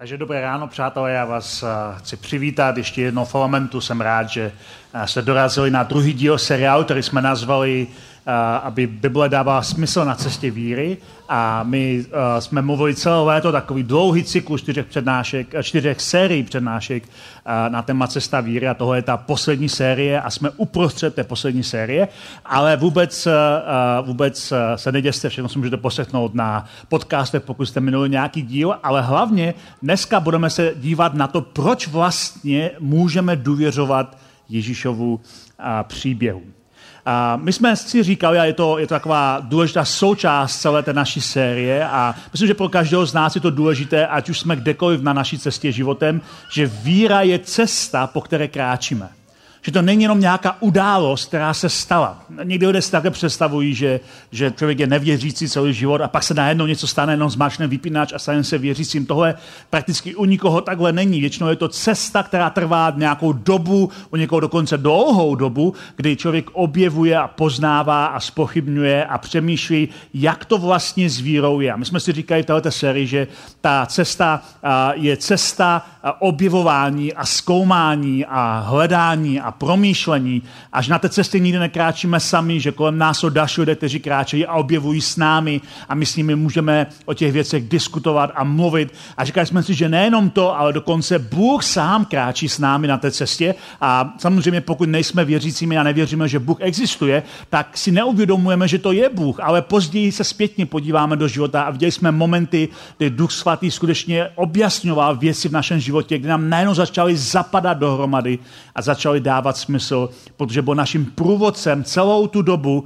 Takže dobré ráno, přátelé, já vás uh, chci přivítat ještě jednou v. Jsem rád, že uh, jste dorazili na druhý díl seriálu, který jsme nazvali aby Bible dávala smysl na cestě víry. A my uh, jsme mluvili celé léto takový dlouhý cyklus čtyřech, přednášek, čtyřech sérií přednášek uh, na téma cesta víry a tohle je ta poslední série a jsme uprostřed té poslední série, ale vůbec, uh, vůbec se neděste, všechno si můžete poslechnout na podcastech, pokud jste minuli nějaký díl, ale hlavně dneska budeme se dívat na to, proč vlastně můžeme důvěřovat Ježíšovu příběhu. A my jsme si říkali, a je to, je to taková důležitá součást celé té naší série a myslím, že pro každého z nás je to důležité, ať už jsme kdekoliv na naší cestě životem, že víra je cesta, po které kráčíme. Že to není jenom nějaká událost, která se stala. Někdy lidé si také představují, že, že člověk je nevěřící celý život a pak se najednou něco stane, jenom zmáčne vypínač a stane se věřícím. Tohle prakticky u nikoho takhle není. Většinou je to cesta, která trvá nějakou dobu, u někoho dokonce dlouhou dobu, kdy člověk objevuje a poznává a spochybňuje a přemýšlí, jak to vlastně s vírou je. A my jsme si říkali v této sérii, že ta cesta je cesta objevování a zkoumání a hledání a a promýšlení, až na té cestě nikdy nekráčíme sami, že kolem nás jsou další lidé, kteří kráčejí a objevují s námi. A my s nimi můžeme o těch věcech diskutovat a mluvit. A říkali jsme si, že nejenom to, ale dokonce Bůh sám kráčí s námi na té cestě. A samozřejmě pokud nejsme věřícími a nevěříme, že Bůh existuje, tak si neuvědomujeme, že to je Bůh, ale později se zpětně podíváme do života a viděli jsme momenty, kdy Duch Svatý skutečně objasňoval věci v našem životě, kdy nám najednou začaly zapadat dohromady a začaly dávat dávat smysl, protože byl naším průvodcem celou tu dobu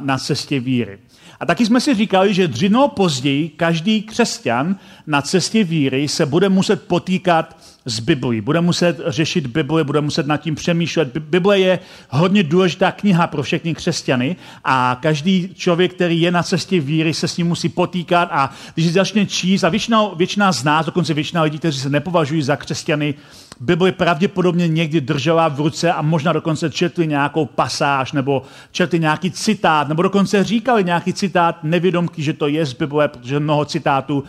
na cestě víry. A taky jsme si říkali, že dřív později každý křesťan na cestě víry se bude muset potýkat s Biblí. Bude muset řešit Bibli, bude muset nad tím přemýšlet. Bible je hodně důležitá kniha pro všechny křesťany a každý člověk, který je na cestě víry, se s ním musí potýkat a když začne číst, a většina, většina z nás, dokonce většina lidí, kteří se nepovažují za křesťany, Bibli pravděpodobně někdy držela v ruce a možná dokonce četli nějakou pasáž nebo četli nějaký citát, nebo dokonce říkali nějaký citát nevědomky, že to je z Bible, protože mnoho citátů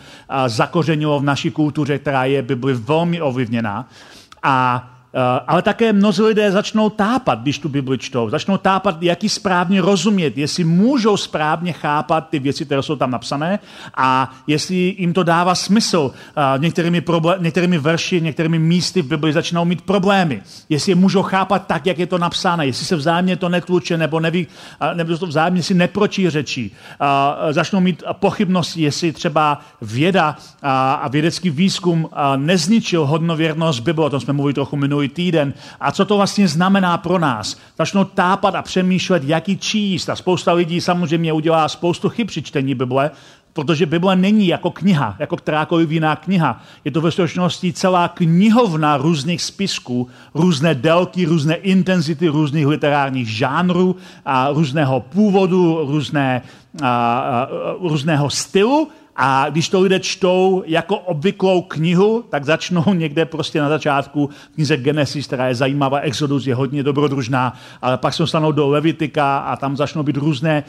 zakořenilo v naší kultuře, která je Bibli velmi ovlivněná. A ale také mnozí lidé začnou tápat, když tu Bibli čtou. Začnou tápat, jak ji správně rozumět, jestli můžou správně chápat ty věci, které jsou tam napsané a jestli jim to dává smysl. Eh, některými, problé- některými verši, některými místy v Bibli začnou mít problémy. Jestli je můžou chápat tak, jak je to napsáno, jestli se vzájemně to netluče, nebo, neví, eh, nebo to vzájemně si neprotiřečí. Začnou mít pochybnosti, jestli třeba věda a vědecký výzkum nezničil hodnověrnost Bible, o tom jsme mluvili trochu minulý minulý týden. A co to vlastně znamená pro nás? Začnou tápat a přemýšlet, jaký číst. A spousta lidí samozřejmě udělá spoustu chyb při čtení Bible, protože Bible není jako kniha, jako kterákoliv jiná kniha. Je to ve skutečnosti celá knihovna různých spisků, různé délky, různé intenzity různých literárních žánrů a různého původu, různé, a, a, různého stylu a když to lidé čtou jako obvyklou knihu, tak začnou někde prostě na začátku knize Genesis, která je zajímavá, Exodus je hodně dobrodružná, ale pak se dostanou do Levitika a tam začnou být různé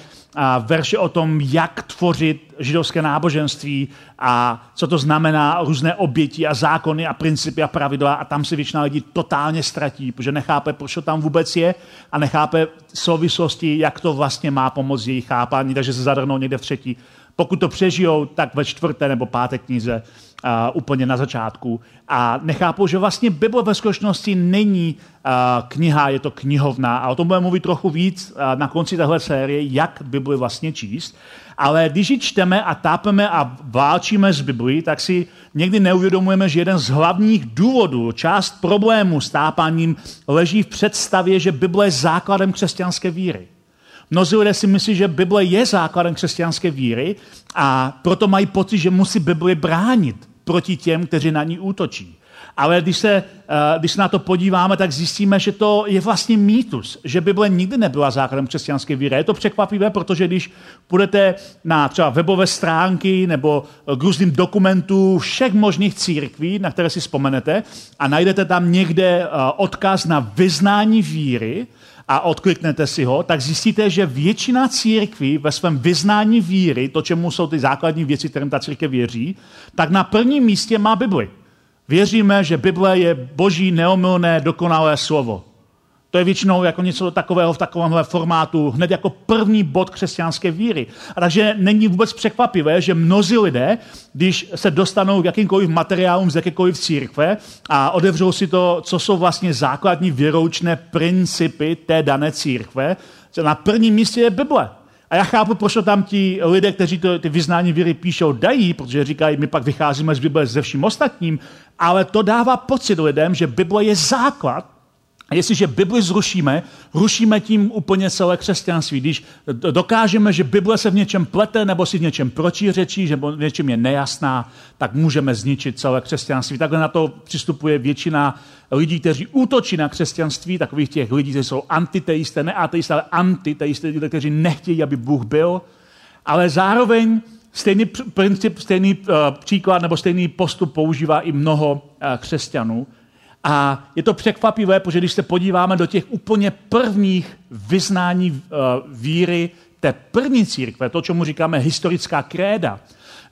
verše o tom, jak tvořit židovské náboženství a co to znamená různé oběti a zákony a principy a pravidla a tam si většina lidí totálně ztratí, protože nechápe, proč to tam vůbec je a nechápe souvislosti, jak to vlastně má pomoct jejich chápání, takže se zadrhnou někde v třetí pokud to přežijou, tak ve čtvrté nebo páté knize uh, úplně na začátku. A nechápou, že vlastně Bible ve skutečnosti není uh, kniha, je to knihovna. A o tom budeme mluvit trochu víc uh, na konci téhle série, jak Bibli vlastně číst. Ale když ji čteme a tápeme a válčíme s Biblí, tak si někdy neuvědomujeme, že jeden z hlavních důvodů, část problému s tápaním leží v představě, že Bible je základem křesťanské víry. Mnozí lidé si myslí, že Bible je základem křesťanské víry a proto mají pocit, že musí Bibli bránit proti těm, kteří na ní útočí. Ale když se, eh, když se na to podíváme, tak zjistíme, že to je vlastně mýtus, že Bible nikdy nebyla základem křesťanské víry. Je to překvapivé, protože když půjdete na třeba webové stránky nebo k různým dokumentům všech možných církví, na které si vzpomenete, a najdete tam někde eh, odkaz na vyznání víry, a odkliknete si ho, tak zjistíte, že většina církví ve svém vyznání víry, to, čemu jsou ty základní věci, kterým ta církev věří, tak na prvním místě má Bibli. Věříme, že Bible je boží neomylné dokonalé slovo. To je většinou jako něco takového v takovémhle formátu, hned jako první bod křesťanské víry. A takže není vůbec překvapivé, že mnozí lidé, když se dostanou k jakýmkoliv materiálům z jakékoliv církve a odevřou si to, co jsou vlastně základní věroučné principy té dané církve, na prvním místě je Bible. A já chápu, proč to tam ti lidé, kteří to, ty vyznání víry píšou, dají, protože říkají, my pak vycházíme z Bible ze vším ostatním, ale to dává pocit lidem, že Bible je základ a jestliže Bibli zrušíme, rušíme tím úplně celé křesťanství. Když dokážeme, že Bible se v něčem plete nebo si v něčem protiřečí, že v něčem je nejasná, tak můžeme zničit celé křesťanství. Takhle na to přistupuje většina lidí, kteří útočí na křesťanství, takových těch lidí, kteří jsou antiteisté, ne ateisté, ale antiteisté, kteří nechtějí, aby Bůh byl, ale zároveň stejný princip, stejný uh, příklad nebo stejný postup používá i mnoho uh, křesťanů. A je to překvapivé, protože když se podíváme do těch úplně prvních vyznání uh, víry té první církve, to, čemu říkáme historická kréda,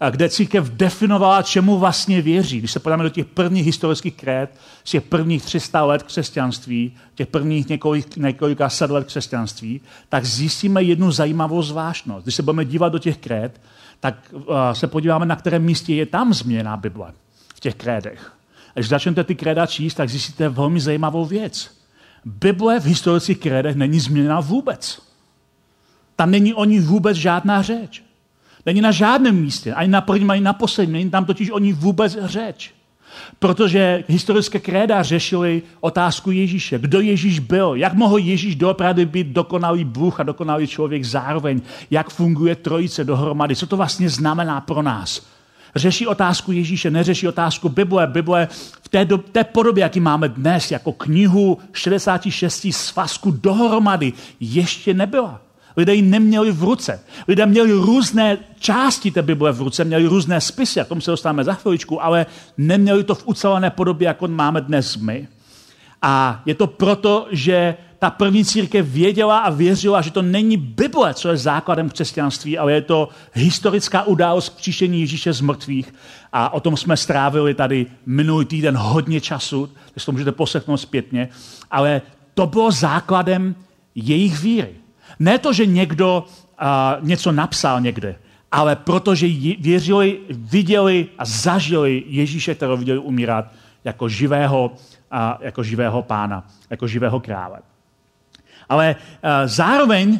kde církev definovala, čemu vlastně věří. Když se podíváme do těch prvních historických kréd, z těch prvních 300 let křesťanství, těch prvních několik, několika set let křesťanství, tak zjistíme jednu zajímavou zvláštnost. Když se budeme dívat do těch kréd, tak uh, se podíváme, na kterém místě je tam změna Bible v těch krédech. Když začnete ty kréda číst, tak zjistíte velmi zajímavou věc. Bible v historických krédech není změněna vůbec. Tam není o ní vůbec žádná řeč. Není na žádném místě, ani na prvním, ani na posledním. Není tam totiž o ní vůbec řeč. Protože historické kréda řešili otázku Ježíše. Kdo Ježíš byl? Jak mohl Ježíš doopravdy být dokonalý Bůh a dokonalý člověk zároveň? Jak funguje trojice dohromady? Co to vlastně znamená pro nás? Řeší otázku Ježíše, neřeší otázku Bible. Bible v té, do, té podobě, jaký máme dnes, jako knihu 66 svazku dohromady, ještě nebyla. Lidé ji neměli v ruce. Lidé měli různé části té Bible v ruce, měli různé spisy, a tomu se dostáváme za chviličku, ale neměli to v ucelené podobě, jako máme dnes my. A je to proto, že ta první církev věděla a věřila, že to není Bible, co je základem křesťanství, ale je to historická událost příšení Ježíše z mrtvých. A o tom jsme strávili tady minulý týden hodně času, takže to můžete poslechnout zpětně. Ale to bylo základem jejich víry. Ne to, že někdo uh, něco napsal někde, ale protože věřili, viděli a zažili Ježíše, kterého viděli umírat jako živého, uh, jako živého pána, jako živého krále. Ale uh, zároveň uh,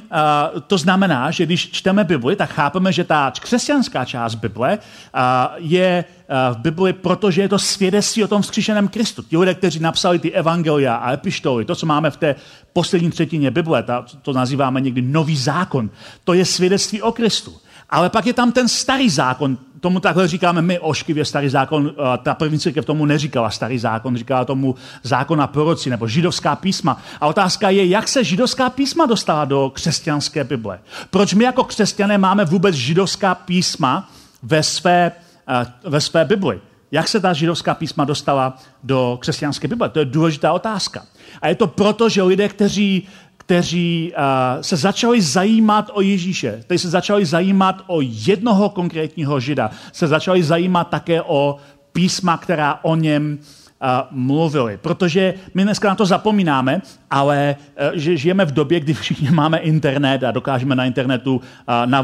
to znamená, že když čteme Bibli, tak chápeme, že ta křesťanská část Bible uh, je v Bibli, protože je to svědectví o tom vzkříšeném Kristu. Ti lidé, kteří napsali ty evangelia a epištoly, to, co máme v té poslední třetině Bible, to nazýváme někdy nový zákon, to je svědectví o Kristu. Ale pak je tam ten starý zákon, tomu takhle říkáme my ošklivě starý zákon, eh, ta první církev tomu neříkala starý zákon, říkala tomu zákon a proroci nebo židovská písma. A otázka je, jak se židovská písma dostala do křesťanské Bible. Proč my jako křesťané máme vůbec židovská písma ve své, eh, ve své Bibli? Jak se ta židovská písma dostala do křesťanské Bible? To je důležitá otázka. A je to proto, že lidé, kteří kteří uh, se začali zajímat o Ježíše, kteří se začali zajímat o jednoho konkrétního žida, se začali zajímat také o písma, která o něm uh, mluvili. Protože my dneska na to zapomínáme, ale uh, že žijeme v době, kdy všichni máme internet a dokážeme na internetu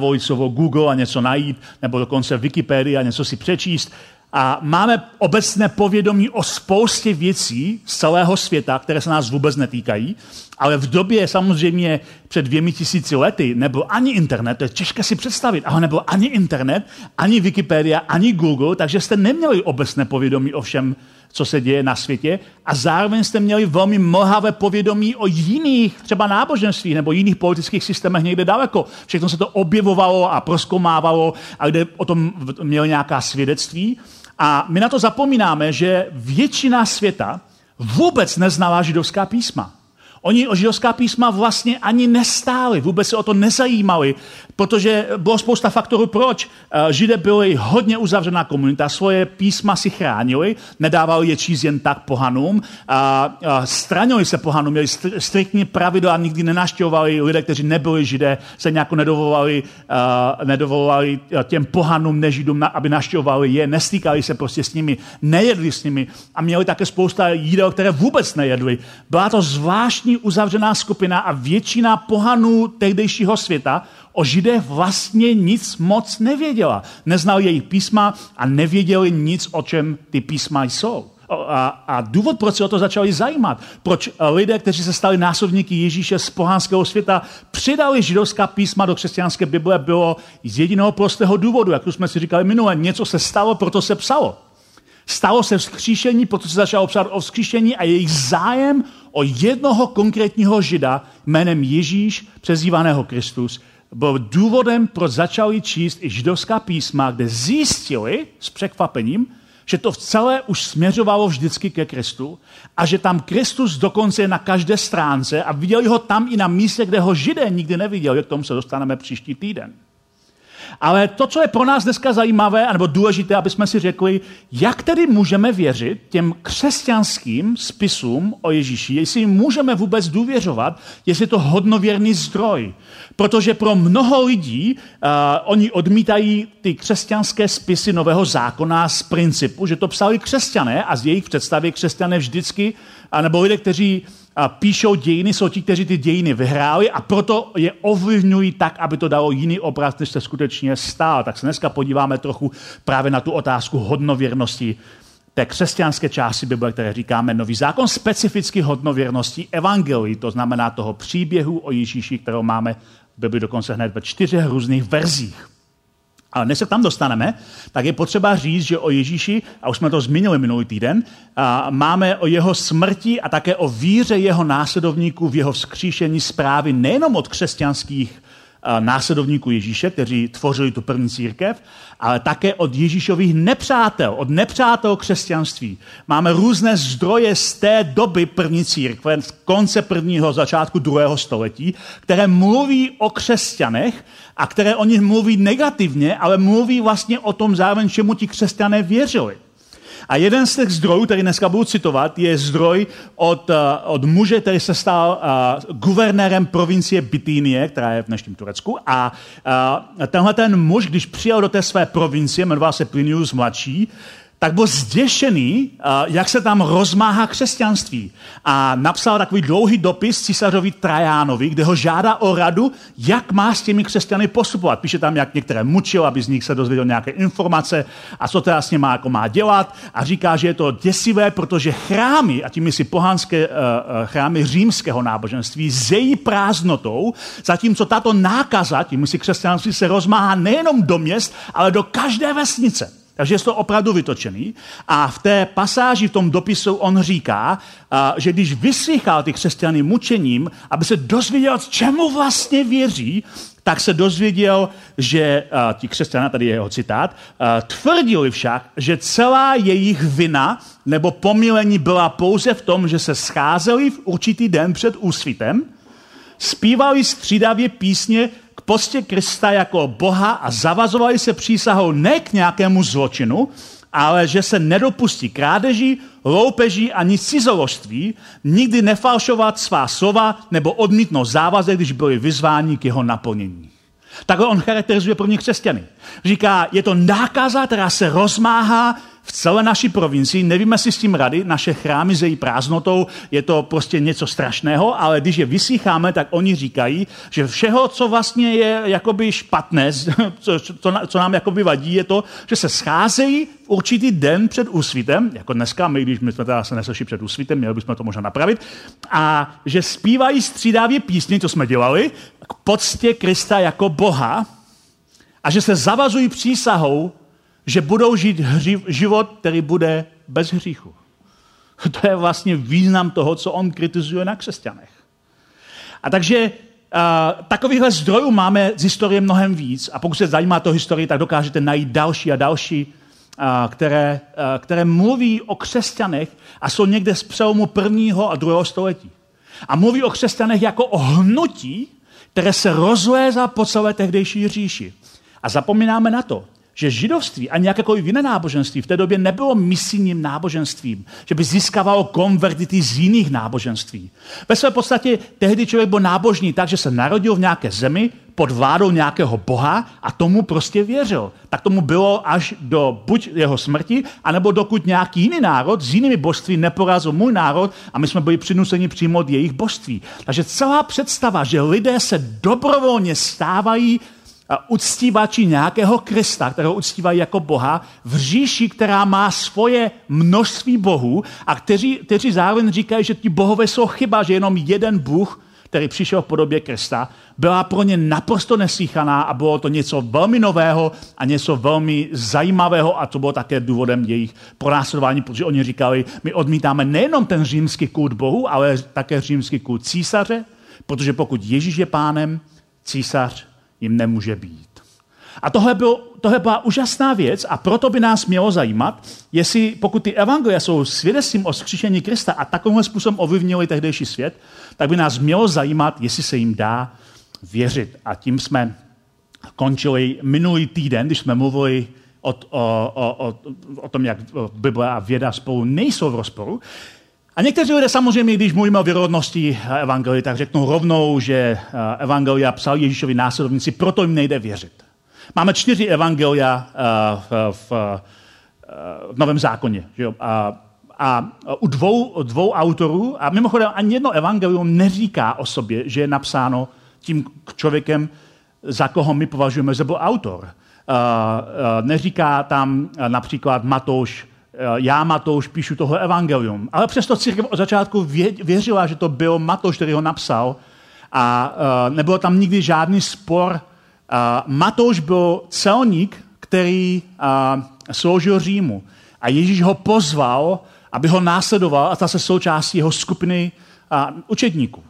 uh, slovo Google a něco najít, nebo dokonce Wikipedia a něco si přečíst. A máme obecné povědomí o spoustě věcí z celého světa, které se nás vůbec netýkají, ale v době samozřejmě před dvěmi tisíci lety nebyl ani internet, to je těžké si představit, ale nebyl ani internet, ani Wikipedia, ani Google, takže jste neměli obecné povědomí o všem, co se děje na světě a zároveň jste měli velmi mlhavé povědomí o jiných třeba náboženstvích nebo jiných politických systémech někde daleko. Všechno se to objevovalo a proskomávalo a kde o tom měli nějaká svědectví. A my na to zapomínáme, že většina světa vůbec neznala židovská písma. Oni o židovská písma vlastně ani nestáli, vůbec se o to nezajímali, protože bylo spousta faktorů, proč. Eh, Židé byli hodně uzavřená komunita, svoje písma si chránili, nedávali je číst jen tak pohanům, a, a stranili se pohanům, měli striktní pravidla, nikdy nenaštěvovali lidé, kteří nebyli Židé, se nějak nedovolovali, nedovolovali těm pohanům, nežidům, aby naštěvovali je, nestýkali se prostě s nimi, nejedli s nimi a měli také spousta jídel, které vůbec nejedli. Byla to zvláštní uzavřená skupina a většina pohanů tehdejšího světa o Židech vlastně nic moc nevěděla. Neznal jejich písma a nevěděli nic, o čem ty písma jsou. A, a důvod, proč se o to začali zajímat, proč lidé, kteří se stali následníky Ježíše z pohanského světa, přidali židovská písma do křesťanské Bible, bylo z jediného prostého důvodu, jak už jsme si říkali minule, něco se stalo, proto se psalo. Stalo se vzkříšení, proto se začalo psát o vzkříšení a jejich zájem o jednoho konkrétního žida jménem Ježíš, přezývaného Kristus, byl důvodem, proč začali číst i židovská písma, kde zjistili s překvapením, že to v celé už směřovalo vždycky ke Kristu a že tam Kristus dokonce je na každé stránce a viděli ho tam i na místě, kde ho židé nikdy neviděli. K tomu se dostaneme příští týden. Ale to, co je pro nás dneska zajímavé, nebo důležité, aby jsme si řekli, jak tedy můžeme věřit těm křesťanským spisům o Ježíši, jestli jim můžeme vůbec důvěřovat, jestli je to hodnověrný zdroj. Protože pro mnoho lidí uh, oni odmítají ty křesťanské spisy Nového zákona z principu, že to psali křesťané a z jejich představy křesťané vždycky, nebo lidé, kteří a píšou dějiny, jsou ti, kteří ty dějiny vyhráli a proto je ovlivňují tak, aby to dalo jiný obraz, než se skutečně stál. Tak se dneska podíváme trochu právě na tu otázku hodnověrnosti té křesťanské části Bible, které říkáme Nový zákon, specificky hodnověrnosti evangelii, to znamená toho příběhu o Ježíši, kterou máme v Bibli dokonce hned ve čtyřech různých verzích. Ale než se tam dostaneme, tak je potřeba říct, že o Ježíši, a už jsme to zmínili minulý týden, a máme o jeho smrti a také o víře jeho následovníků v jeho vzkříšení zprávy nejenom od křesťanských následovníků Ježíše, kteří tvořili tu první církev, ale také od Ježíšových nepřátel, od nepřátel křesťanství. Máme různé zdroje z té doby první církve, z konce prvního, začátku druhého století, které mluví o křesťanech a které o nich mluví negativně, ale mluví vlastně o tom zároveň, čemu ti křesťané věřili. A jeden z těch zdrojů, který dneska budu citovat, je zdroj od, uh, od muže, který se stal uh, guvernérem provincie Bitínie, která je v dnešním Turecku. A uh, tenhle ten muž, když přijel do té své provincie, jmenoval se Plinius mladší, tak byl zděšený, jak se tam rozmáhá křesťanství. A napsal takový dlouhý dopis císařovi Trajánovi, kde ho žádá o radu, jak má s těmi křesťany postupovat. Píše tam, jak některé mučil, aby z nich se dozvěděl nějaké informace a co teda s má, jako má dělat. A říká, že je to děsivé, protože chrámy, a tím si pohanské uh, chrámy římského náboženství, zejí prázdnotou, zatímco tato nákaza, tím si křesťanství se rozmáhá nejenom do měst, ale do každé vesnice. Takže je to opravdu vytočený. A v té pasáži, v tom dopisu on říká, že když vyslychal ty křesťany mučením, aby se dozvěděl, čemu vlastně věří, tak se dozvěděl, že ti křesťané, tady je jeho citát, tvrdili však, že celá jejich vina nebo pomilení byla pouze v tom, že se scházeli v určitý den před úsvitem, zpívali střídavě písně k postě Krista jako Boha a zavazovali se přísahou ne k nějakému zločinu, ale že se nedopustí krádeží, loupeží ani cizoložství, nikdy nefalšovat svá slova nebo odmítnout závazek, když byli vyzváni k jeho naplnění. Takhle on charakterizuje první křesťany. Říká, je to nákaza, která se rozmáhá v celé naší provincii, nevíme si s tím rady, naše chrámy její prázdnotou, je to prostě něco strašného, ale když je vysycháme, tak oni říkají, že všeho, co vlastně je jakoby špatné, co, co, co nám jakoby vadí, je to, že se scházejí v určitý den před úsvitem, jako dneska, my, když my jsme teda se nesešli před úsvitem, měli bychom to možná napravit, a že zpívají střídavě písně, co jsme dělali, k poctě Krista jako Boha, a že se zavazují přísahou, že budou žít hři, život, který bude bez hříchu. To je vlastně význam toho, co on kritizuje na křesťanech. A takže Uh, takovýchhle zdrojů máme z historie mnohem víc a pokud se zajímá to historii, tak dokážete najít další a další, uh, které, uh, které mluví o křesťanech a jsou někde z přelomu prvního a druhého století. A mluví o křesťanech jako o hnutí, které se rozlézá po celé tehdejší říši. A zapomínáme na to, že židovství a jakékoliv jiné náboženství v té době nebylo misijním náboženstvím, že by získávalo konvertity z jiných náboženství. Ve své podstatě tehdy člověk byl nábožný tak, že se narodil v nějaké zemi pod vládou nějakého boha a tomu prostě věřil. Tak tomu bylo až do buď jeho smrti, anebo dokud nějaký jiný národ s jinými božství neporazil můj národ a my jsme byli přinuceni přijmout jejich božství. Takže celá představa, že lidé se dobrovolně stávají uctívači nějakého Krista, kterého uctívají jako Boha, v říši, která má svoje množství bohů a kteří, kteří zároveň říkají, že ti bohové jsou chyba, že jenom jeden Bůh, který přišel v podobě Krista, byla pro ně naprosto neslychaná a bylo to něco velmi nového a něco velmi zajímavého a to bylo také důvodem jejich pronásledování, protože oni říkali, my odmítáme nejenom ten římský kult Bohu, ale také římský kult císaře, protože pokud Ježíš je pánem, císař jim nemůže být. A tohle, byl, tohle byla úžasná věc a proto by nás mělo zajímat, jestli pokud ty evangelia jsou svědectvím o skříšení Krista a takovým způsobem ovlivnili tehdejší svět, tak by nás mělo zajímat, jestli se jim dá věřit. A tím jsme končili minulý týden, když jsme mluvili o, o, o, o, o tom, jak Bible a věda spolu nejsou v rozporu. A někteří lidé samozřejmě, když mluvíme o věrohodnosti evangelia, tak řeknou rovnou, že eh, evangelia psal Ježíšovi následovníci, proto jim nejde věřit. Máme čtyři evangelia eh, v, v, eh, v Novém zákoně. Že jo? A, a u dvou, dvou autorů, a mimochodem ani jedno evangelium neříká o sobě, že je napsáno tím člověkem, za koho my považujeme, že byl autor. Neříká tam například Matouš, já Matouš píšu toho evangelium. Ale přesto církev od začátku věřila, že to byl Matouš, který ho napsal a uh, nebylo tam nikdy žádný spor. Matouš byl celník, který uh, sloužil Římu a Ježíš ho pozval, aby ho následoval a stal se součástí jeho skupiny učedníků.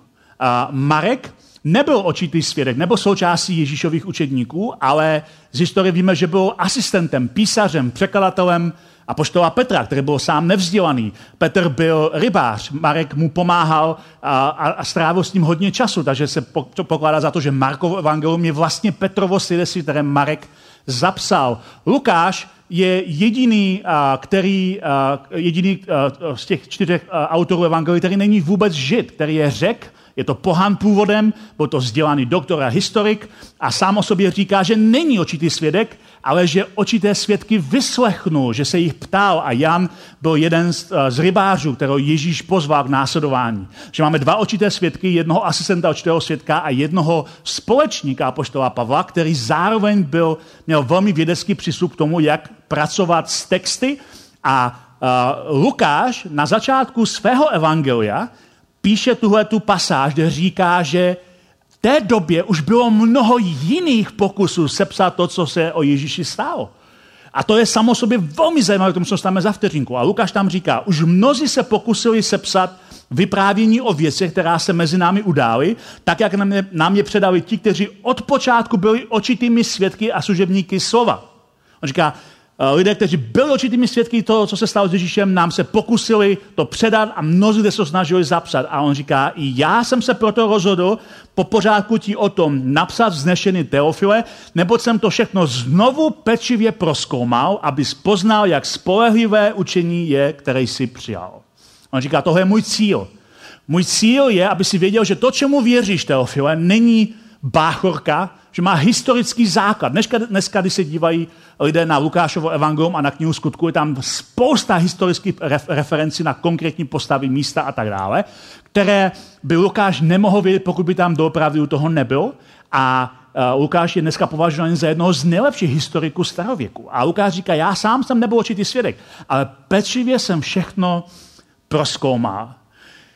Marek nebyl očitý svědek, nebo součástí Ježíšových učedníků, ale z historie víme, že byl asistentem, písařem, překladatelem a poštola Petra, který byl sám nevzdělaný. Petr byl rybář, Marek mu pomáhal a, a, a strávil s ním hodně času, takže se pokládá za to, že Markovo evangelium je vlastně Petrovo svědectví, které Marek zapsal. Lukáš je jediný, který, jediný z těch čtyřech autorů evangelií, který není vůbec žid, který je řek, je to pohan původem, byl to vzdělaný doktor a historik a sám o sobě říká, že není očitý svědek, ale že očité svědky vyslechnul, že se jich ptal a Jan byl jeden z, z rybářů, kterého Ježíš pozval k následování. Že máme dva očité svědky, jednoho asistenta očitého svědka a jednoho společníka apoštola Pavla, který zároveň byl, měl velmi vědecký přístup k tomu, jak pracovat s texty a uh, Lukáš na začátku svého evangelia píše tuhle tu pasáž, kde říká, že v té době už bylo mnoho jiných pokusů sepsat to, co se o Ježíši stalo. A to je samo sobě velmi zajímavé, k tomu se dostaneme za vteřinku. A Lukáš tam říká, už mnozí se pokusili sepsat vyprávění o věcech, která se mezi námi udály, tak jak nám je, nám je předali ti, kteří od počátku byli očitými svědky a služebníky slova. On říká, lidé, kteří byli určitými svědky toho, co se stalo s Ježíšem, nám se pokusili to předat a mnozí se snažili zapsat. A on říká, i já jsem se proto rozhodl po pořádku ti o tom napsat vznešený Teofile, nebo jsem to všechno znovu pečivě proskoumal, aby poznal, jak spolehlivé učení je, které si přijal. On říká, tohle je můj cíl. Můj cíl je, aby si věděl, že to, čemu věříš, Teofile, není báchorka, že má historický základ. Dneska, dneska když se dívají lidé na Lukášovo evangelium a na knihu skutku, je tam spousta historických ref, referencí na konkrétní postavy, místa a tak dále, které by Lukáš nemohl vědět, pokud by tam doopravdy u toho nebyl. A uh, Lukáš je dneska považován za jednoho z nejlepších historiků starověku. A Lukáš říká, já sám jsem nebyl určitý svědek, ale pečlivě jsem všechno proskoumal.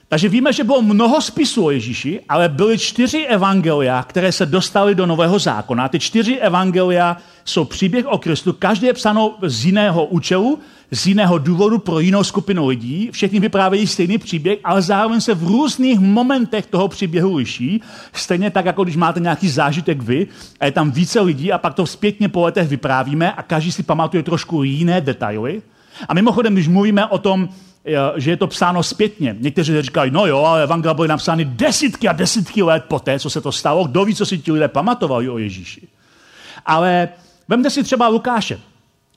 Takže víme, že bylo mnoho spisů o Ježíši, ale byly čtyři evangelia, které se dostaly do Nového zákona. Ty čtyři evangelia jsou příběh o Kristu, každé je psáno z jiného účelu, z jiného důvodu pro jinou skupinu lidí. Všechny vyprávějí stejný příběh, ale zároveň se v různých momentech toho příběhu liší. Stejně tak, jako když máte nějaký zážitek vy a je tam více lidí a pak to zpětně po letech vyprávíme a každý si pamatuje trošku jiné detaily. A mimochodem, když mluvíme o tom, že je to psáno zpětně. Někteří říkají, no jo, ale evangelia byly napsány desítky a desítky let poté, co se to stalo. Kdo ví, co si ti lidé pamatovali o Ježíši. Ale vemte si třeba Lukáše.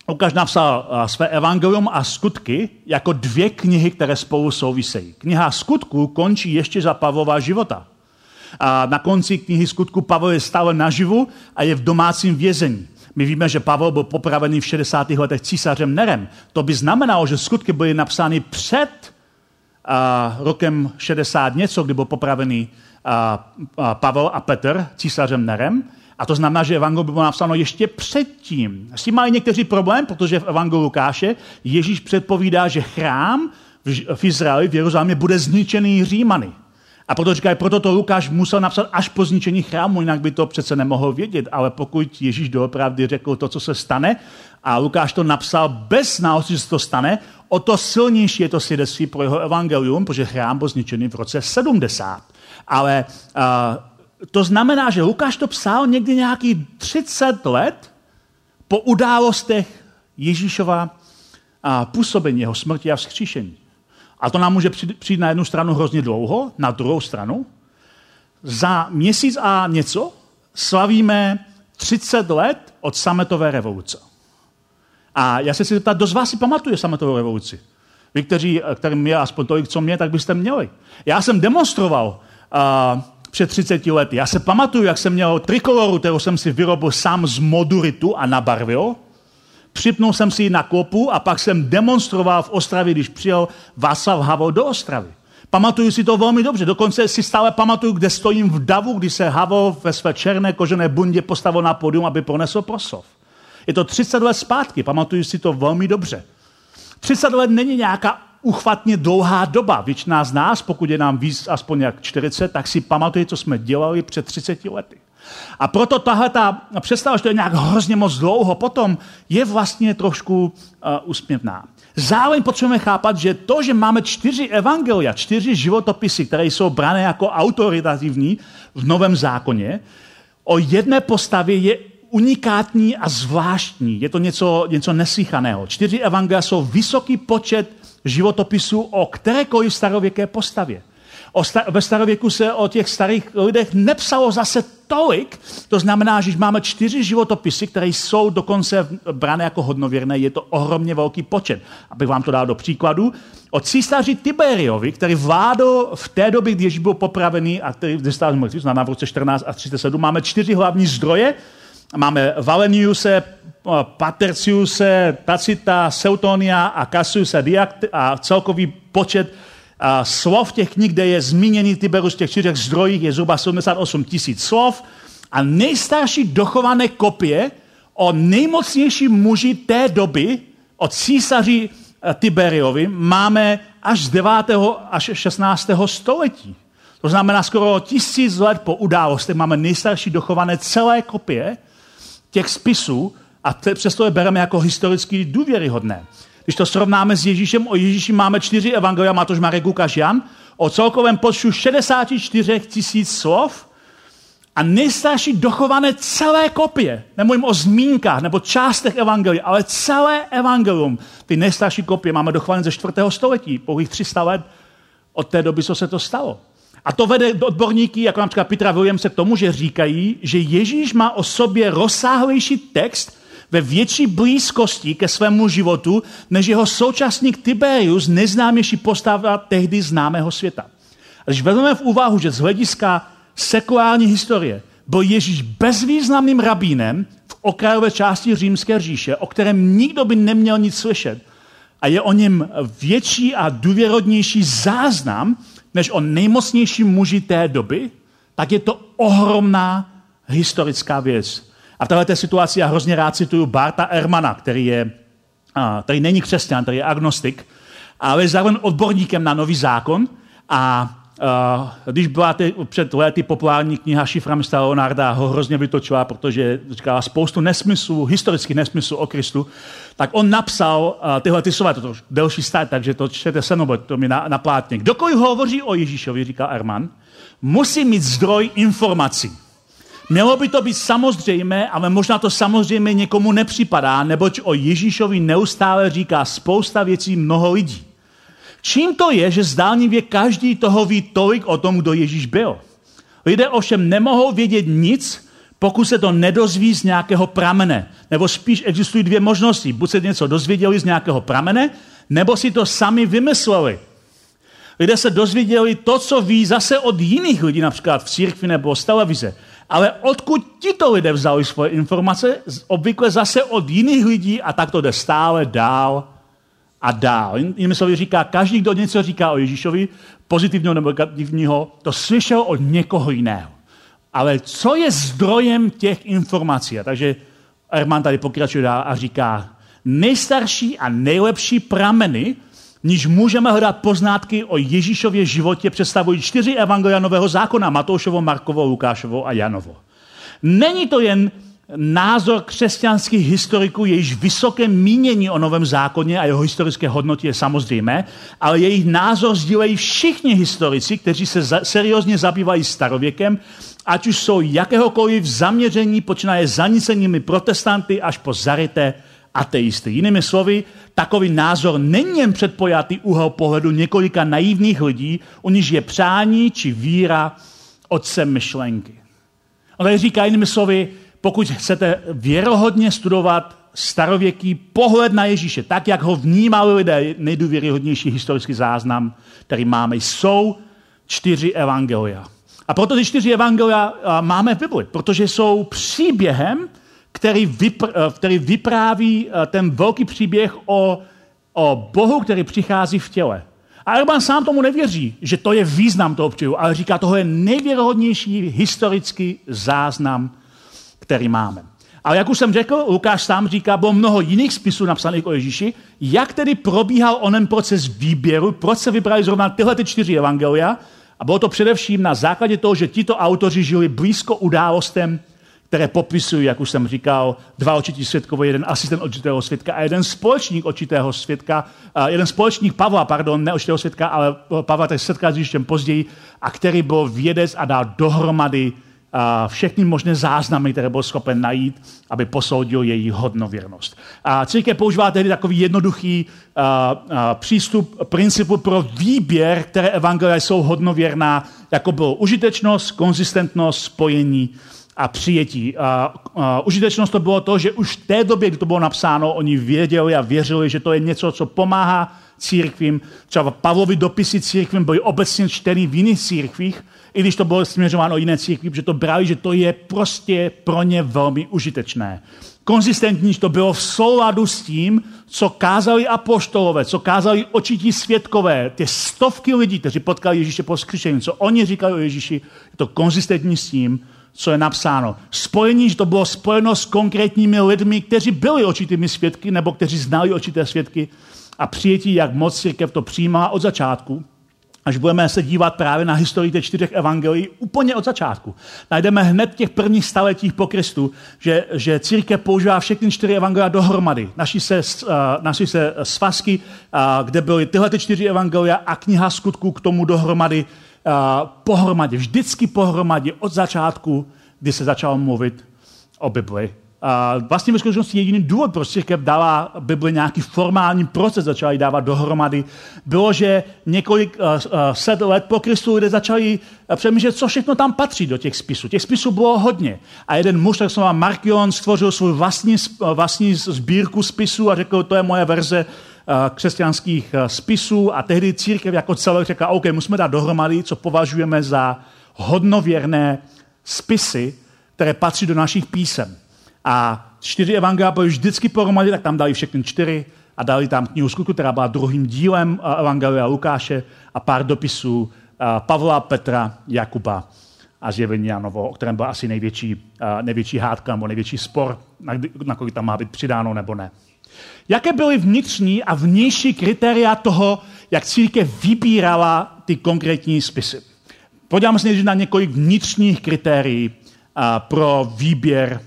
Lukáš napsal své evangelium a skutky jako dvě knihy, které spolu souvisejí. Kniha skutků končí ještě za Pavlova života. A na konci knihy skutku Pavel je stále naživu a je v domácím vězení. My víme, že Pavel byl popravený v 60. letech císařem Nerem. To by znamenalo, že skutky byly napsány před uh, rokem 60 něco, kdy byl popravený uh, uh, Pavel a Petr císařem Nerem. A to znamená, že evangelium bylo napsáno ještě předtím. S tím mají někteří problém, protože v evangeliu Lukáše Ježíš předpovídá, že chrám v Izraeli, v Jeruzalémě, bude zničený Římany. A proto říkají, proto to Lukáš musel napsat až po zničení chrámu, jinak by to přece nemohl vědět. Ale pokud Ježíš doopravdy řekl to, co se stane, a Lukáš to napsal bez znalosti, že se to stane, o to silnější je to svědectví pro jeho evangelium, protože chrám byl zničený v roce 70. Ale uh, to znamená, že Lukáš to psal někdy nějaký 30 let po událostech Ježíšova uh, působení, jeho smrti a vzkříšení. A to nám může přijít na jednu stranu hrozně dlouho, na druhou stranu. Za měsíc a něco slavíme 30 let od sametové revoluce. A já se chci zeptat, kdo z vás si pamatuje sametovou revoluci? Vy, kteří, kterým je aspoň tolik, co mě, tak byste měli. Já jsem demonstroval uh, před 30 lety. Já se pamatuju, jak jsem měl trikoloru, kterou jsem si vyrobil sám z moduritu a nabarvil připnul jsem si ji na kopu a pak jsem demonstroval v Ostravě, když přijel Václav Havel do Ostravy. Pamatuju si to velmi dobře, dokonce si stále pamatuju, kde stojím v davu, kdy se Havel ve své černé kožené bundě postavil na podium, aby pronesl proslov. Je to 30 let zpátky, pamatuju si to velmi dobře. 30 let není nějaká uchvatně dlouhá doba. Většina z nás, pokud je nám víc aspoň jak 40, tak si pamatuje, co jsme dělali před 30 lety. A proto tahle ta představa, že to je nějak hrozně moc dlouho potom, je vlastně trošku uh, úsměvná. Zároveň potřebujeme chápat, že to, že máme čtyři evangelia, čtyři životopisy, které jsou brané jako autoritativní v Novém zákoně, o jedné postavě je unikátní a zvláštní. Je to něco, něco neslychaného. Čtyři evangelia jsou vysoký počet životopisů o kterékoliv starověké postavě. O sta- ve starověku se o těch starých lidech nepsalo zase tolik, to znamená, že máme čtyři životopisy, které jsou dokonce brané jako hodnověrné, je to ohromně velký počet. Abych vám to dal do příkladu, o císaři Tiberiovi, který vládl v té době, když byl popravený a který vystál znamená v roce 14 a 37, máme čtyři hlavní zdroje, Máme Valeniuse, Paterciuse, Tacita, Seutonia a Cassiusa Diakt a celkový počet a slov těch knih, kde je zmíněný Tiberus v těch čtyřech zdrojích, je zhruba 78 tisíc slov. A nejstarší dochované kopie o nejmocnějším muži té doby, od císaři eh, Tiberiovi, máme až z 9. až 16. století. To znamená skoro tisíc let po událostech máme nejstarší dochované celé kopie těch spisů a přesto je bereme jako historicky důvěryhodné. Když to srovnáme s Ježíšem, o Ježíši máme čtyři evangelia, Matoš, Marek, Lukáš, Jan, o celkovém počtu 64 tisíc slov a nejstarší dochované celé kopie. Nemluvím o zmínkách nebo částech evangelia, ale celé evangelium. Ty nejstarší kopie máme dochované ze 4. století, pouhých 300 let od té doby, co se to stalo. A to vede odborníky, jako například Petra Williamse, k tomu, že říkají, že Ježíš má o sobě rozsáhlejší text, ve větší blízkosti ke svému životu, než jeho současník Tiberius, neznámější postava tehdy známého světa. A když vezmeme v úvahu, že z hlediska sekulární historie byl Ježíš bezvýznamným rabínem v okrajové části římské říše, o kterém nikdo by neměl nic slyšet, a je o něm větší a důvěrodnější záznam, než o nejmocnějším muži té doby, tak je to ohromná historická věc. A v této situaci já hrozně rád cituju Barta Ermana, který, je, který není křesťan, který je agnostik, ale je zároveň odborníkem na nový zákon a Uh, když byla ty, před lety populární kniha Šifra Mista Leonarda, ho hrozně vytočila, protože říkala spoustu nesmyslů, historických nesmyslů o Kristu, tak on napsal uh, tyhle ty slova, to delší stát, takže to čtete se mnou, to mi na, na plátně. Kdokoliv hovoří o Ježíšovi, říká Erman, musí mít zdroj informací. Mělo by to být samozřejmé, ale možná to samozřejmě někomu nepřipadá, neboť o Ježíšovi neustále říká spousta věcí mnoho lidí. Čím to je, že zdálnivě každý toho ví tolik o tom, kdo Ježíš byl? Lidé ovšem nemohou vědět nic, pokud se to nedozví z nějakého pramene. Nebo spíš existují dvě možnosti. Buď se něco dozvěděli z nějakého pramene, nebo si to sami vymysleli. Lidé se dozvěděli to, co ví zase od jiných lidí, například v církvi nebo z televize. Ale odkud tito lidé vzali svoje informace? Obvykle zase od jiných lidí a tak to jde stále dál a dál. Jinými slovy říká, každý, kdo něco říká o Ježíšovi, pozitivního nebo negativního, to slyšel od někoho jiného. Ale co je zdrojem těch informací? A takže Erman tady pokračuje dál a říká, nejstarší a nejlepší prameny, níž můžeme hledat poznátky o Ježíšově životě, představují čtyři evangelia Nového zákona, Matoušovo, Markovo, Lukášovo a Janovo. Není to jen názor křesťanských historiků, jejíž vysoké mínění o Novém zákoně a jeho historické hodnotě je samozřejmé, ale jejich názor sdílejí všichni historici, kteří se za, seriózně zabývají starověkem, ať už jsou jakéhokoliv zaměření, počínaje zanicenými protestanty až po zaryté ateisty. Jinými slovy, takový názor není jen předpojatý úhel pohledu několika naivních lidí, u nich je přání či víra otcem myšlenky. On tady říká jinými slovy, pokud chcete věrohodně studovat starověký pohled na Ježíše, tak, jak ho vnímali lidé, nejdůvěryhodnější historický záznam, který máme, jsou čtyři evangelia. A proto ty čtyři evangelia máme v Bibli, protože jsou příběhem, který, vypr, který vypráví ten velký příběh o, o Bohu, který přichází v těle. A Urban sám tomu nevěří, že to je význam toho příběhu, ale říká, toho je nejvěrohodnější historický záznam který máme. Ale jak už jsem řekl, Lukáš sám říká, bylo mnoho jiných spisů napsaných o Ježíši, jak tedy probíhal onen proces výběru, proč se vybrali zrovna tyhle ty čtyři evangelia. A bylo to především na základě toho, že tito autoři žili blízko událostem, které popisují, jak už jsem říkal, dva očití světkové, jeden asistent očitého světka a jeden společník očitého světka, jeden společník Pavla, pardon, ne očitého světka, ale Pavla, který se setká s Ježíšem později a který byl vědec a dal dohromady všechny možné záznamy, které byl schopen najít, aby posoudil její hodnověrnost. A církev používá tedy takový jednoduchý a, a, přístup principu pro výběr, které evangelia jsou hodnověrná, jako bylo užitečnost, konzistentnost, spojení a přijetí. A, a, užitečnost to bylo to, že už v té době, kdy to bylo napsáno, oni věděli a věřili, že to je něco, co pomáhá církvím. Třeba Pavlovi dopisy církvím byly obecně čtený v jiných církvích, i když to bylo směřováno jiné církvi, protože to brali, že to je prostě pro ně velmi užitečné. Konzistentní, že to bylo v souladu s tím, co kázali apoštolové, co kázali očití světkové, ty stovky lidí, kteří potkali Ježíše po skřišení, co oni říkali o Ježíši, je to konzistentní s tím, co je napsáno. Spojení, že to bylo spojeno s konkrétními lidmi, kteří byli očitými svědky nebo kteří znali očité svědky a přijetí, jak moc církev to přijímá od začátku až budeme se dívat právě na historii těch čtyřech evangelií úplně od začátku. Najdeme hned v těch prvních staletích po Kristu, že, že církev používá všechny čtyři evangelia dohromady. Naší se, uh, naší se svazky, uh, kde byly tyhle čtyři evangelia a kniha skutků k tomu dohromady, pohromadě, vždycky pohromadě od začátku, kdy se začalo mluvit o Bibli a vlastně ve skutečnosti jediný důvod, proč církev dala Bibli nějaký formální proces, začala ji dávat dohromady, bylo, že několik uh, set let po Kristu lidé začali přemýšlet, co všechno tam patří do těch spisů. Těch spisů bylo hodně. A jeden muž, tak se Markion, stvořil svůj vlastní, vlastní sbírku spisů a řekl, to je moje verze křesťanských spisů a tehdy církev jako celé řekla, OK, musíme dát dohromady, co považujeme za hodnověrné spisy, které patří do našich písem. A čtyři evangelia byly vždycky pohromadě, tak tam dali všechny čtyři a dali tam knihu skutku, která byla druhým dílem eh, evangelia Lukáše a pár dopisů eh, Pavla, Petra, Jakuba a zjevení Janovo, o kterém byl asi největší, eh, největší hádka nebo největší spor, na kolik tam má být přidáno nebo ne. Jaké byly vnitřní a vnější kritéria toho, jak církev vybírala ty konkrétní spisy? Podíváme se na několik vnitřních kritérií pro výběr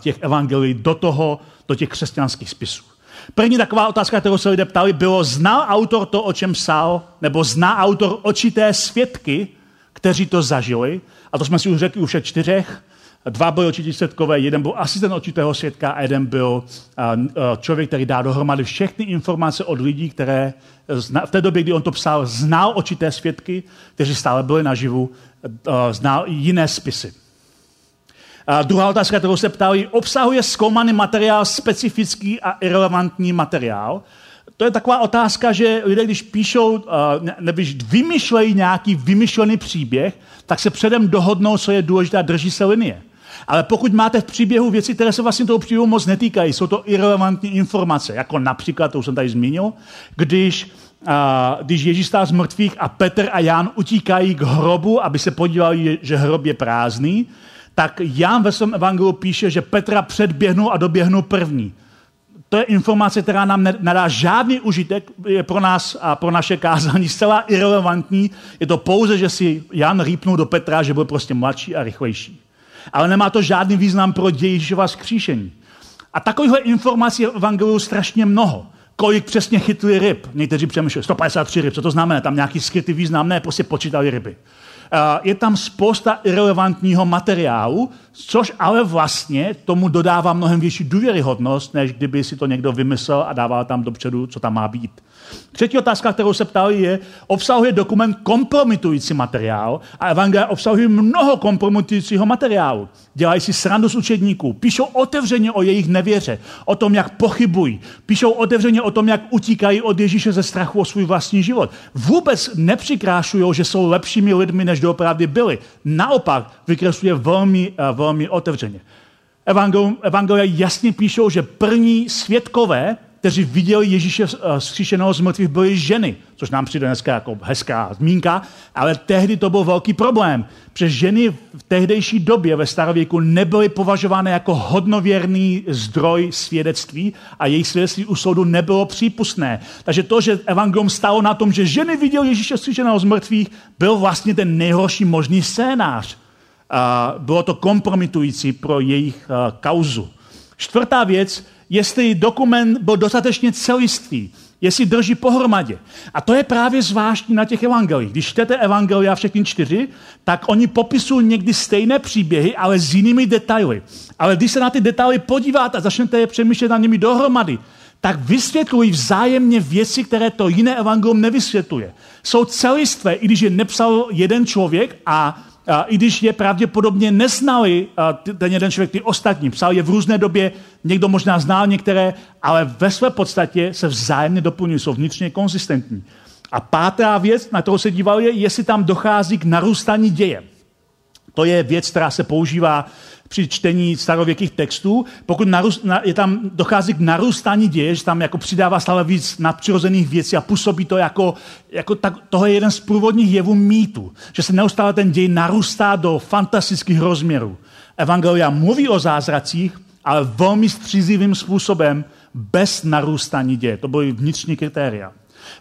těch evangelií do toho, do těch křesťanských spisů. První taková otázka, kterou se lidé ptali, bylo, znal autor to, o čem psal, nebo zná autor očité svědky, kteří to zažili, a to jsme si už řekli u všech čtyřech, Dva byli očití svědkové, jeden byl asistent očitého svědka a jeden byl člověk, který dá dohromady všechny informace od lidí, které v té době, kdy on to psal, znal očité svědky, kteří stále byli naživu, znal jiné spisy. A druhá otázka, kterou se ptali, obsahuje zkoumaný materiál specifický a irrelevantní materiál? To je taková otázka, že lidé, když píšou, nebo když vymyšlejí nějaký vymyšlený příběh, tak se předem dohodnou, co je důležité a drží se linie. Ale pokud máte v příběhu věci, které se vlastně toho příběhu moc netýkají, jsou to irrelevantní informace, jako například, to už jsem tady zmínil, když, a, když Ježíš stál z mrtvých a Petr a Jan utíkají k hrobu, aby se podívali, že hrob je prázdný, tak Jan ve svém evangelu píše, že Petra předběhnul a doběhnul první. To je informace, která nám nedá žádný užitek, je pro nás a pro naše kázání zcela irrelevantní. Je to pouze, že si Jan rýpnul do Petra, že byl prostě mladší a rychlejší. Ale nemá to žádný význam pro Ježíšova skříšení. A takovýchhle informací je v Evangeliu strašně mnoho. Kolik přesně chytli ryb? Někteří přemýšleli, 153 ryb, co to znamená? Tam nějaký skrytý význam? Ne, prostě počítali ryby. Eh, je tam spousta irrelevantního materiálu, což ale vlastně tomu dodává mnohem větší důvěryhodnost, než kdyby si to někdo vymyslel a dával tam dopředu, co tam má být. Třetí otázka, kterou se ptali, je, obsahuje dokument kompromitující materiál a evangelia obsahuje mnoho kompromitujícího materiálu. Dělají si srandu z učedníků, píšou otevřeně o jejich nevěře, o tom, jak pochybují, píšou otevřeně o tom, jak utíkají od Ježíše ze strachu o svůj vlastní život. Vůbec nepřikrášují, že jsou lepšími lidmi, než doopravdy byli. Naopak vykresluje velmi, eh, velmi otevřeně. Evangelia jasně píšou, že první světkové kteří viděli Ježíše eh, zkříšeného z mrtvých, byly ženy, což nám přijde dneska jako hezká zmínka, ale tehdy to byl velký problém, protože ženy v tehdejší době ve starověku nebyly považovány jako hodnověrný zdroj svědectví a jejich svědectví u soudu nebylo přípustné. Takže to, že evangelium stalo na tom, že ženy viděli Ježíše zkříšeného z mrtvých, byl vlastně ten nejhorší možný scénář. Bylo to kompromitující pro jejich eh, kauzu. Čtvrtá věc, jestli dokument byl dostatečně celistvý, jestli drží pohromadě. A to je právě zvláštní na těch evangelích. Když čtete evangelia všechny čtyři, tak oni popisují někdy stejné příběhy, ale s jinými detaily. Ale když se na ty detaily podíváte a začnete je přemýšlet na nimi dohromady, tak vysvětlují vzájemně věci, které to jiné evangelium nevysvětluje. Jsou celistvé, i když je nepsal jeden člověk a i když je pravděpodobně neznali ten jeden člověk, ty ostatní. Psal je v různé době, někdo možná znal některé, ale ve své podstatě se vzájemně doplňují, jsou vnitřně konzistentní. A pátá věc, na kterou se díval, je, jestli tam dochází k narůstání děje. To je věc, která se používá při čtení starověkých textů, pokud narůst, na, je tam, dochází k narůstání děje, že tam jako přidává stále víc nadpřirozených věcí a působí to jako, jako tak, toho je jeden z průvodních jevů mýtu, že se neustále ten děj narůstá do fantastických rozměrů. Evangelia mluví o zázracích, ale velmi střízivým způsobem, bez narůstání děje. To byly vnitřní kritéria.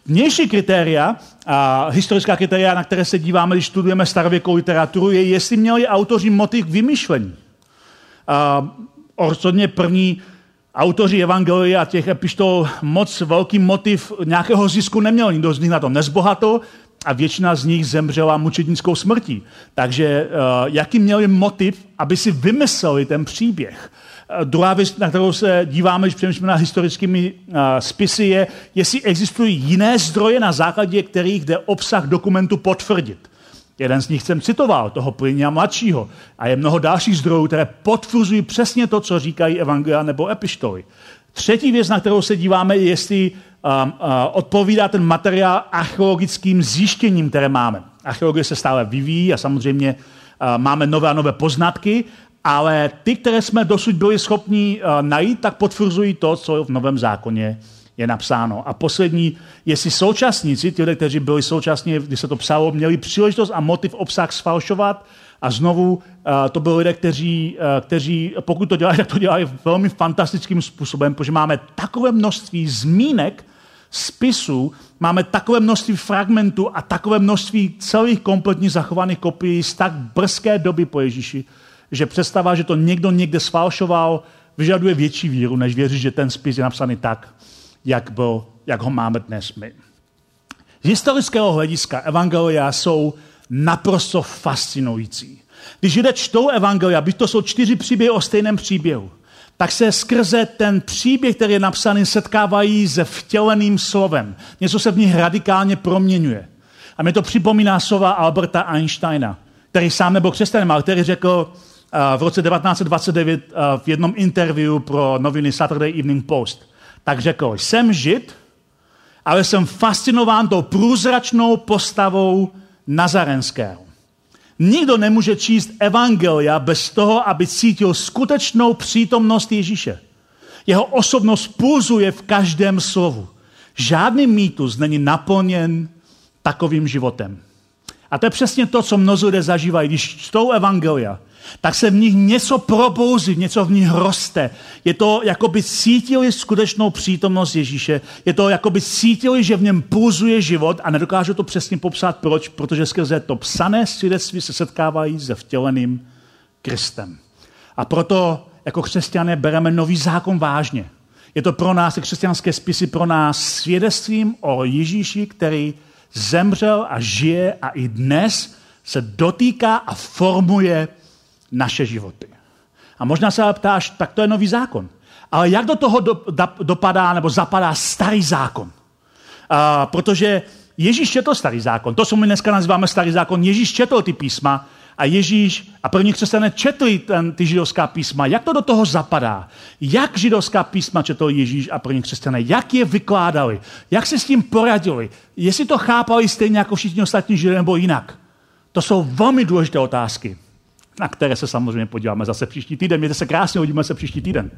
Vnější kritéria, a historická kritéria, na které se díváme, když studujeme starověkou literaturu, je, jestli měli autoři motiv k vymýšlení. Rozhodně první autoři Evangelia a těch epištol moc velký motiv nějakého zisku neměl. Nikdo z nich na to nezbohatl a většina z nich zemřela mučednickou smrtí. Takže uh, jaký měli motiv, aby si vymysleli ten příběh? Uh, druhá věc, na kterou se díváme, když přemýšlíme na historickými uh, spisy, je, jestli existují jiné zdroje, na základě kterých jde obsah dokumentu potvrdit. Jeden z nich jsem citoval, toho Plinia mladšího. A je mnoho dalších zdrojů, které potvrzují přesně to, co říkají evangelia nebo epištoly. Třetí věc, na kterou se díváme, je, jestli um, uh, odpovídá ten materiál archeologickým zjištěním, které máme. Archeologie se stále vyvíjí a samozřejmě uh, máme nové a nové poznatky, ale ty, které jsme dosud byli schopni uh, najít, tak potvrzují to, co v Novém zákoně je napsáno. A poslední, jestli současníci, ti lidé, kteří byli současní, když se to psalo, měli příležitost a motiv obsah sfalšovat a znovu uh, to byli lidé, kteří, uh, kteří, pokud to dělají, tak to dělají velmi fantastickým způsobem, protože máme takové množství zmínek, spisů, máme takové množství fragmentů a takové množství celých kompletně zachovaných kopií z tak brzké doby po Ježíši, že představa, že to někdo někde sfalšoval, vyžaduje větší víru, než věřit, že ten spis je napsaný tak, jak, byl, jak ho máme dnes my. Z historického hlediska evangelia jsou naprosto fascinující. Když lidé čtou evangelia, byť to jsou čtyři příběhy o stejném příběhu, tak se skrze ten příběh, který je napsaný, setkávají se vtěleným slovem. Něco se v nich radikálně proměňuje. A mě to připomíná slova Alberta Einsteina, který sám nebyl křesťanem, ale který řekl uh, v roce 1929 uh, v jednom interview pro noviny Saturday Evening Post, tak řekl, jsem žid, ale jsem fascinován tou průzračnou postavou Nazarenského. Nikdo nemůže číst evangelia bez toho, aby cítil skutečnou přítomnost Ježíše. Jeho osobnost pulzuje v každém slovu. Žádný mýtus není naplněn takovým životem. A to je přesně to, co mnozí zažívají, když čtou evangelia tak se v nich něco probouzí, něco v nich roste. Je to, jako by cítili skutečnou přítomnost Ježíše, je to, jako by cítili, že v něm pulzuje život a nedokážu to přesně popsat, proč, protože skrze to psané svědectví se setkávají se vtěleným Kristem. A proto jako křesťané bereme nový zákon vážně. Je to pro nás, křesťanské spisy, pro nás svědectvím o Ježíši, který zemřel a žije a i dnes se dotýká a formuje naše životy. A možná se ptáš, tak to je nový zákon. Ale jak do toho do, da, dopadá nebo zapadá starý zákon? A, protože Ježíš četl starý zákon. To, co my dneska nazýváme starý zákon, Ježíš četl ty písma a Ježíš a první křesťané četli ten, ty židovská písma. Jak to do toho zapadá? Jak židovská písma četl Ježíš a první křesťané? Jak je vykládali? Jak se s tím poradili? Jestli to chápali stejně jako všichni ostatní židé nebo jinak? To jsou velmi důležité otázky na které se samozřejmě podíváme zase příští týden. Mějte se krásně, uvidíme se příští týden.